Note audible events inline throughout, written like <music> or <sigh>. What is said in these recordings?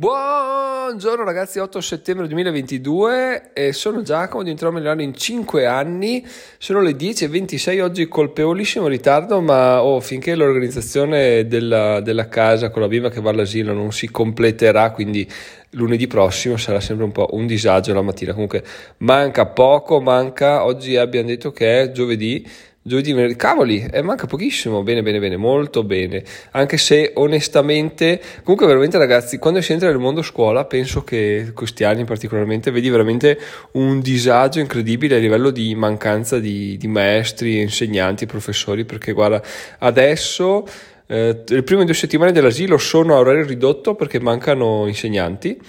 Buongiorno ragazzi, 8 settembre 2022 e sono Giacomo, diventerò migliorare in 5 anni, sono le 10.26 oggi colpevolissimo ritardo ma oh, finché l'organizzazione della, della, casa con la bimba che va all'asilo non si completerà quindi lunedì prossimo sarà sempre un po' un disagio la mattina, comunque manca poco, manca, oggi abbiamo detto che è giovedì Venerdì, cavoli, eh, manca pochissimo, bene, bene, bene, molto bene, anche se onestamente, comunque veramente ragazzi, quando si entra nel mondo scuola, penso che questi anni particolarmente, vedi veramente un disagio incredibile a livello di mancanza di, di maestri, insegnanti, professori, perché guarda, adesso... Eh, le prime due settimane dell'asilo sono a orario ridotto perché mancano insegnanti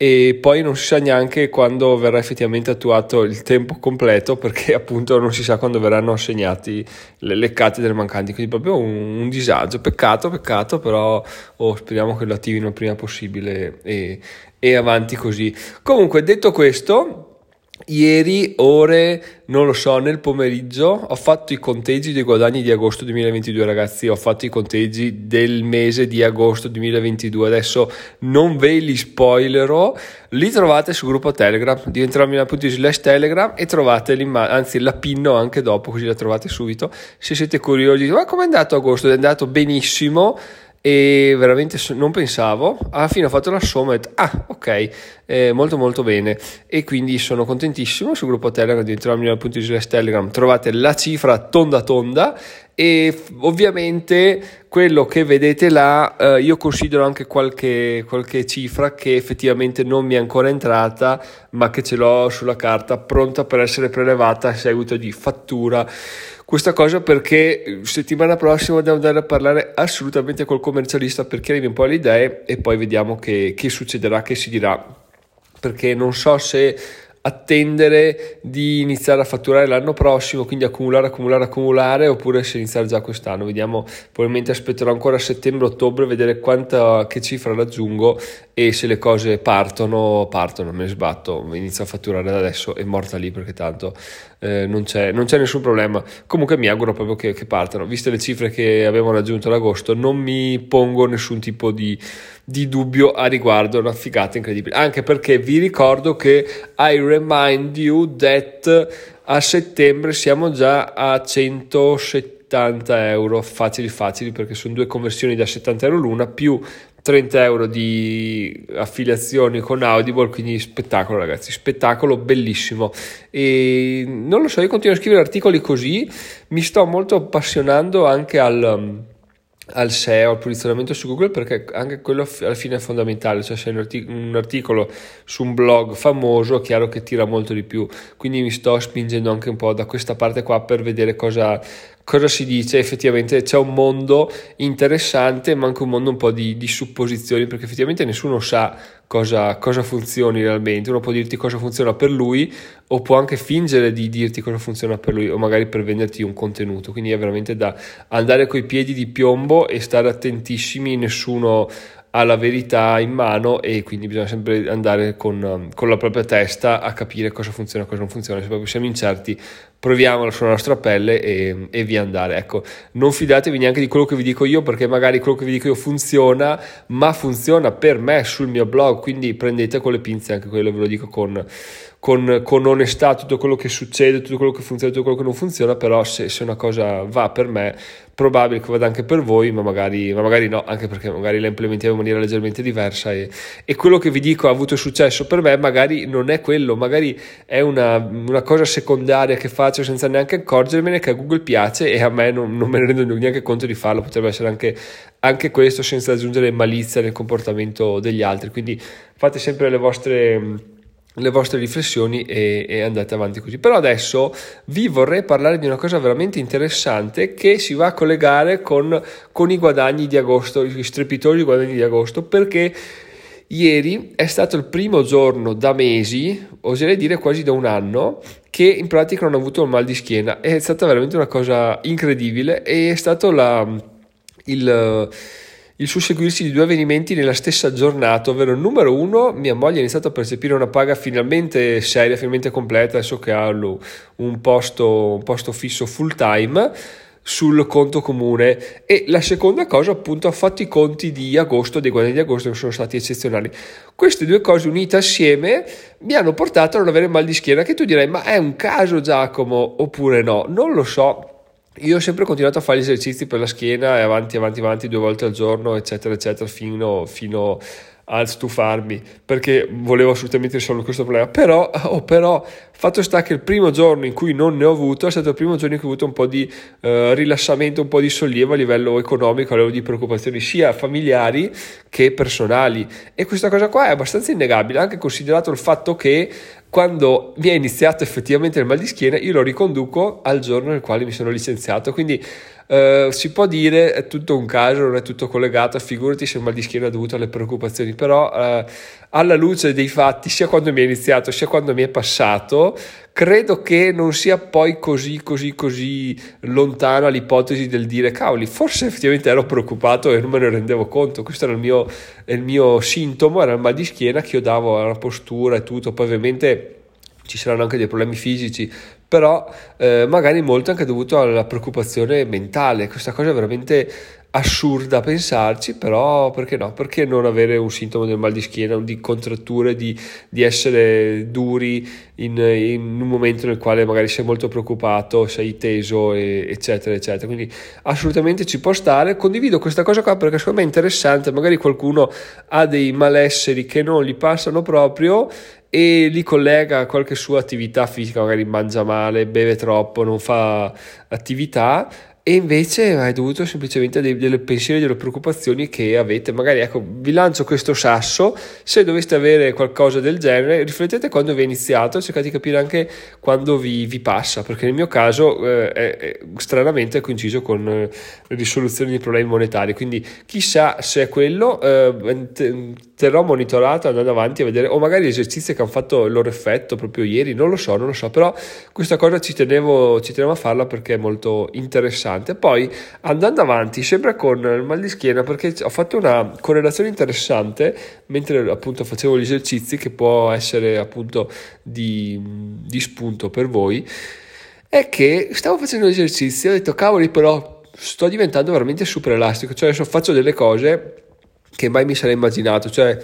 e poi non si sa neanche quando verrà effettivamente attuato il tempo completo perché <laughs> appunto non si sa quando verranno assegnati le, le cattedre mancanti, quindi proprio un, un disagio, peccato, peccato, però oh, speriamo che lo attivino il prima possibile e, e avanti così. Comunque detto questo, Ieri, ore, non lo so, nel pomeriggio ho fatto i conteggi dei guadagni di agosto 2022, ragazzi. Ho fatto i conteggi del mese di agosto 2022. Adesso non ve li spoilerò. Li trovate sul gruppo Telegram. Appunto slash Telegram e trovate l'immagine, anzi la pinno anche dopo, così la trovate subito. Se siete curiosi, ma come è andato agosto? È andato benissimo e veramente non pensavo. Alla fine ho fatto la somma e ho detto ah ok eh, molto molto bene. E quindi sono contentissimo sul gruppo telegram al punto di telegram. Trovate la cifra tonda tonda. E ovviamente quello che vedete là eh, io considero anche qualche, qualche cifra che effettivamente non mi è ancora entrata ma che ce l'ho sulla carta pronta per essere prelevata a seguito di fattura questa cosa perché settimana prossima devo andare a parlare assolutamente col commercialista per chiarire un po' le idee e poi vediamo che, che succederà, che si dirà. Perché non so se attendere di iniziare a fatturare l'anno prossimo, quindi accumulare, accumulare, accumulare, oppure se iniziare già quest'anno. Vediamo, probabilmente aspetterò ancora settembre-ottobre, vedere quanta, che cifra raggiungo e se le cose partono, partono, me ne sbatto, inizio a fatturare da adesso è morta lì perché tanto eh, non, c'è, non, c'è, nessun problema. Comunque mi auguro proprio che, che partano, viste le cifre che abbiamo raggiunto ad agosto, non mi pongo nessun tipo di di dubbio a riguardo, una figata incredibile. Anche perché vi ricordo che I remind you that a settembre siamo già a 170 euro facili facili perché sono due conversioni da 70 euro l'una più 30 euro di affiliazioni con Audible, quindi spettacolo ragazzi, spettacolo bellissimo. E non lo so, io continuo a scrivere articoli così, mi sto molto appassionando anche al al SEO, al posizionamento su Google, perché anche quello alla fine è fondamentale, cioè se hai un articolo su un blog famoso è chiaro che tira molto di più, quindi mi sto spingendo anche un po' da questa parte qua per vedere cosa, cosa si dice, effettivamente c'è un mondo interessante ma anche un mondo un po' di, di supposizioni, perché effettivamente nessuno sa cosa, cosa, funzioni realmente. Uno può dirti cosa funziona per lui o può anche fingere di dirti cosa funziona per lui o magari per venderti un contenuto. Quindi è veramente da andare coi piedi di piombo e stare attentissimi, nessuno ha la verità in mano e quindi bisogna sempre andare con, con la propria testa a capire cosa funziona e cosa non funziona. Se proprio siamo incerti, proviamolo sulla nostra pelle e, e, via andare. Ecco, non fidatevi neanche di quello che vi dico io, perché magari quello che vi dico io funziona, ma funziona per me sul mio blog, quindi prendete con le pinze anche quello, ve lo dico con, con, con onestà, tutto quello che succede, tutto quello che funziona, tutto quello che non funziona, però se, se una cosa va per me, probabile che vada anche per voi, ma magari, ma magari no, anche perché magari la implementiamo in maniera leggermente diversa e, e, quello che vi dico ha avuto successo per me, magari non è quello, magari è una, una cosa secondaria che faccio senza neanche accorgermene che a Google piace e a me non, non me ne rendo neanche conto di farlo, potrebbe essere anche, anche questo senza aggiungere malizia nel comportamento degli altri, quindi fate sempre le vostre le vostre riflessioni e, e, andate avanti così. Però adesso vi vorrei parlare di una cosa veramente interessante che si va a collegare con, con i guadagni di agosto, gli strepitosi guadagni di agosto, perché ieri è stato il primo giorno da mesi, oserei dire quasi da un anno, che in pratica non ho avuto il mal di schiena. È stata veramente una cosa incredibile e è stato la, il il susseguirsi di due avvenimenti nella stessa giornata, ovvero numero uno, mia moglie ha iniziato a percepire una paga finalmente seria, finalmente completa, adesso che ha un posto, un posto fisso full time sul conto comune. E la seconda cosa appunto ho fatto i conti di agosto dei guadagni di agosto che sono stati eccezionali. Queste due cose unite assieme mi hanno portato a non avere mal di schiena che tu direi ma è un caso Giacomo? Oppure no non lo so io ho sempre continuato a fare gli esercizi per la schiena e avanti avanti avanti due volte al giorno eccetera eccetera fino, fino a stufarmi perché volevo assolutamente risolvere questo problema. Però, oh, però, fatto sta che il primo giorno in cui non ne ho avuto è stato il primo giorno in cui ho avuto un po' di uh, rilassamento, un po' di sollievo a livello economico, a livello di preoccupazioni sia familiari che personali. E questa cosa qua è abbastanza innegabile, anche considerato il fatto che quando mi è iniziato effettivamente il mal di schiena, io lo riconduco al giorno nel quale mi sono licenziato. Quindi Uh, si può dire è tutto un caso, non è tutto collegato, figurati se il mal di schiena è dovuto alle preoccupazioni, però uh, alla luce dei fatti, sia quando mi è iniziato sia quando mi è passato, credo che non sia poi così, così, così lontana l'ipotesi del dire cavoli, forse effettivamente ero preoccupato e non me ne rendevo conto, questo era il mio, il mio sintomo, era il mal di schiena che io davo alla postura e tutto, poi ovviamente ci saranno anche dei problemi fisici, però eh, magari molto anche dovuto alla preoccupazione mentale. Questa cosa veramente assurda pensarci, però perché no? Perché non avere un sintomo del mal di schiena, di contratture, di, di essere duri in, in, un momento nel quale magari sei molto preoccupato, sei teso, e, eccetera, eccetera. Quindi assolutamente ci può stare. Condivido questa cosa qua perché secondo me è interessante. Magari qualcuno ha dei malesseri che non gli passano proprio e li collega a qualche sua attività fisica, magari mangia male, beve troppo, non fa attività e invece hai dovuto semplicemente dei, delle pensieri, delle preoccupazioni che avete. Magari ecco, vi lancio questo sasso, se doveste avere qualcosa del genere, riflettete quando vi è iniziato, cercate di capire anche quando vi, vi passa, perché nel mio caso eh, è, è, stranamente è coinciso con eh, risoluzioni di problemi monetari, quindi chissà se è quello, eh, terrò monitorato andando avanti a vedere, o magari gli esercizi che hanno fatto il loro effetto proprio ieri, non lo so, non lo so, però questa cosa ci tenevo, ci tenevo a farla perché è molto interessante interessante. Poi andando avanti, sempre con il mal di schiena, perché ho fatto una correlazione interessante mentre appunto facevo gli esercizi, che può essere appunto di, di spunto per voi, è che stavo facendo gli esercizi e ho detto cavoli però sto diventando veramente super elastico, cioè adesso faccio delle cose che mai mi sarei immaginato, cioè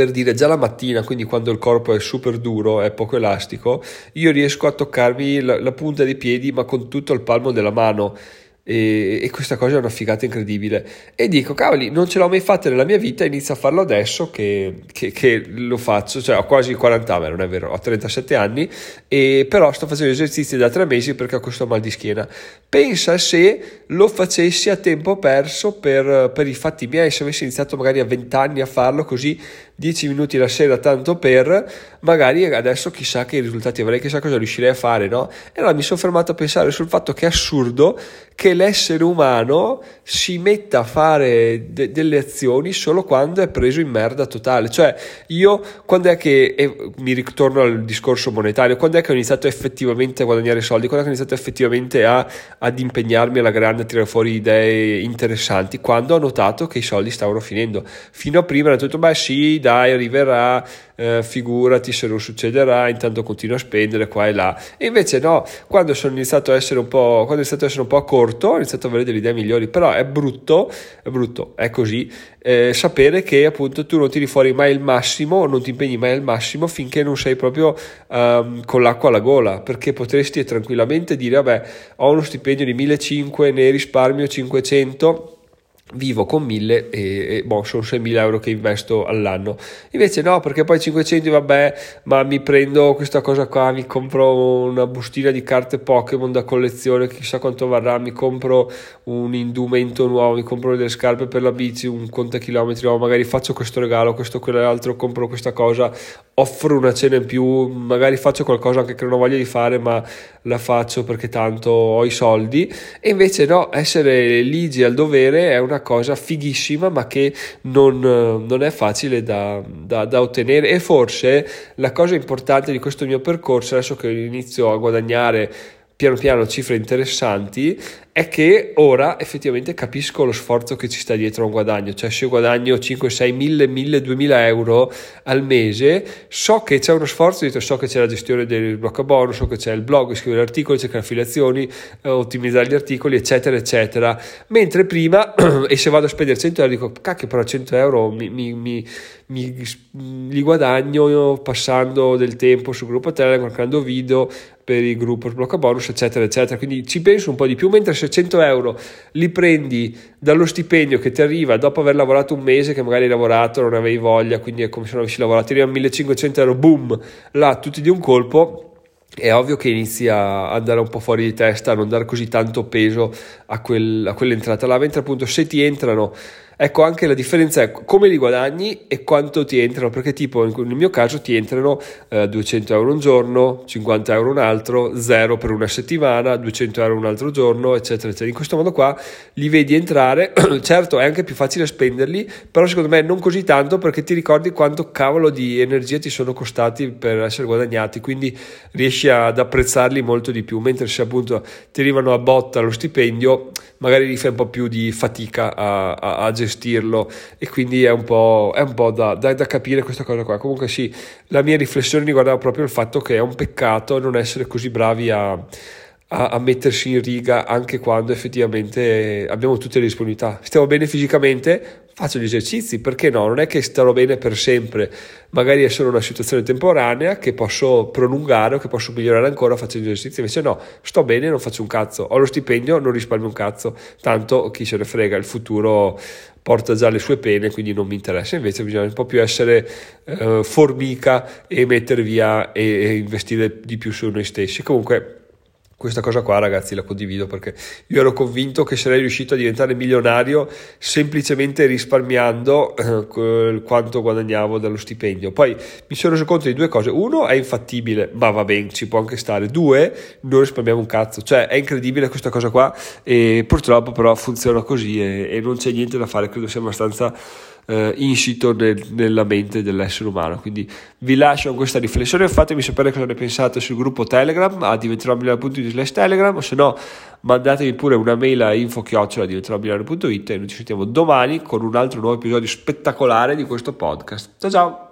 per dire già la mattina, quindi quando il corpo è super duro, è poco elastico, io riesco a toccarmi la, la punta dei piedi ma con tutto il palmo della mano. E, e, questa cosa è una figata incredibile. E dico cavoli non ce l'ho mai fatta nella mia vita inizio a farlo adesso che, che, che lo faccio. Cioè ho quasi 40 anni non è vero ho 37 anni e però sto facendo esercizi da tre mesi perché ho questo mal di schiena. Pensa se lo facessi a tempo perso per, per i fatti miei se avessi iniziato magari a 20 anni a farlo così 10 minuti la sera tanto per, magari adesso chissà che risultati avrei, chissà cosa riuscirei a fare, no? E allora mi sono fermato a pensare sul fatto che è assurdo che l'essere umano si metta a fare de- delle azioni solo quando è preso in merda totale. Cioè, io quando è che, e mi ritorno al discorso monetario, quando è che ho iniziato effettivamente a guadagnare soldi, quando è che ho iniziato effettivamente a, ad impegnarmi alla grande a tirare fuori idee interessanti, quando ho notato che i soldi stavano finendo. Fino a prima ho detto, beh sì, dai, dai arriverà, eh, figurati se non succederà, intanto continuo a spendere qua e là. E invece no, quando sono iniziato a essere un po', quando ho iniziato a essere un po' corto, ho iniziato a avere delle idee migliori, però è brutto, è brutto, è così, eh, sapere che appunto tu non tiri fuori mai il massimo, non ti impegni mai al massimo finché non sei proprio um, con l'acqua alla gola, perché potresti tranquillamente dire, vabbè, ho uno stipendio di 1500, ne risparmio 500 vivo con 1000 e, e boh, sono 6.000 euro che investo all'anno. Invece no, perché poi 500 vabbè, ma mi prendo questa cosa qua, mi compro una bustina di carte Pokémon da collezione, chissà quanto varrà, mi compro un indumento nuovo, mi compro delle scarpe per la bici, un contachilometri nuovo, magari faccio questo regalo, questo quell'altro, compro questa cosa, offro una cena in più, magari faccio qualcosa anche che non ho voglia di fare, ma la faccio perché tanto ho i soldi. E invece no, essere ligi al dovere è una cosa fighissima, ma che non, non è facile da, da, da, ottenere. E forse la cosa importante di questo mio percorso, adesso che inizio a guadagnare piano piano cifre interessanti, è che ora effettivamente capisco lo sforzo che ci sta dietro a un guadagno, cioè se io guadagno 5, 6, 1000, 1000, 2000 euro al mese, so che c'è uno sforzo dietro, so che c'è la gestione del blocco bonus, so che c'è il blog, scrivere articoli, cercare affiliazioni, eh, ottimizzare gli articoli, eccetera, eccetera. Mentre prima, <clears throat> e se vado a spendere 100 euro, dico, cacchio, però 100 euro mi, mi, mi, li guadagno passando del tempo sul gruppo Telegram, creando video, per il gruppo sblocca bonus, eccetera, eccetera. Quindi ci penso un po' di più, mentre se 100 euro li prendi dallo stipendio che ti arriva dopo aver lavorato un mese, che magari hai lavorato, non avevi voglia, quindi è come se non avessi lavorato, ti arriva 1500 euro, boom, là tutti di un colpo. È ovvio che inizi a andare un po' fuori di testa, a non dare così tanto peso a, quel, a quell'entrata. Là, mentre appunto se ti entrano Ecco, anche la differenza è come li guadagni e quanto ti entrano, perché tipo nel mio caso ti entrano eh, 200 euro un giorno, 50 euro un altro, 0 per una settimana, 200 euro un altro giorno, eccetera, eccetera. In questo modo qua li vedi entrare, <clears throat> certo è anche più facile spenderli, però secondo me non così tanto perché ti ricordi quanto cavolo di energia ti sono costati per essere guadagnati, quindi riesci ad apprezzarli molto di più, mentre se appunto ti arrivano a botta lo stipendio, magari li fai un po' più di fatica a, a, a gestirlo e quindi è un po', è un po da, da, da, capire questa cosa qua. Comunque sì, la mia riflessione riguardava proprio il fatto che è un peccato non essere così bravi a, a, a mettersi in riga anche quando effettivamente abbiamo tutte le disponibilità. Stiamo bene fisicamente, faccio gli esercizi, perché no? Non è che starò bene per sempre, magari è solo una situazione temporanea che posso prolungare o che posso migliorare ancora facendo gli esercizi, invece no, sto bene non faccio un cazzo, ho lo stipendio, non risparmio un cazzo, tanto chi se ne frega, il futuro porta già le sue pene, quindi non mi interessa, invece bisogna un po' più essere eh, formica e mettere via e, e investire di più su noi stessi. Comunque questa cosa qua ragazzi la condivido perché io ero convinto che sarei riuscito a diventare milionario semplicemente risparmiando eh, quanto guadagnavo dallo stipendio. Poi mi sono reso conto di due cose. Uno è infattibile ma va bene ci può anche stare. Due non risparmiamo un cazzo. Cioè è incredibile questa cosa qua e purtroppo però funziona così e, e non c'è niente da fare. Credo sia abbastanza eh, insito nel, nella mente dell'essere umano. Quindi vi lascio con questa riflessione, fatemi sapere cosa ne pensate sul gruppo Telegram a diventeròmilano.it slash Telegram o se no mandatemi pure una mail a info-diventeròmilano.it e noi ci sentiamo domani con un altro nuovo episodio spettacolare di questo podcast. Ciao ciao!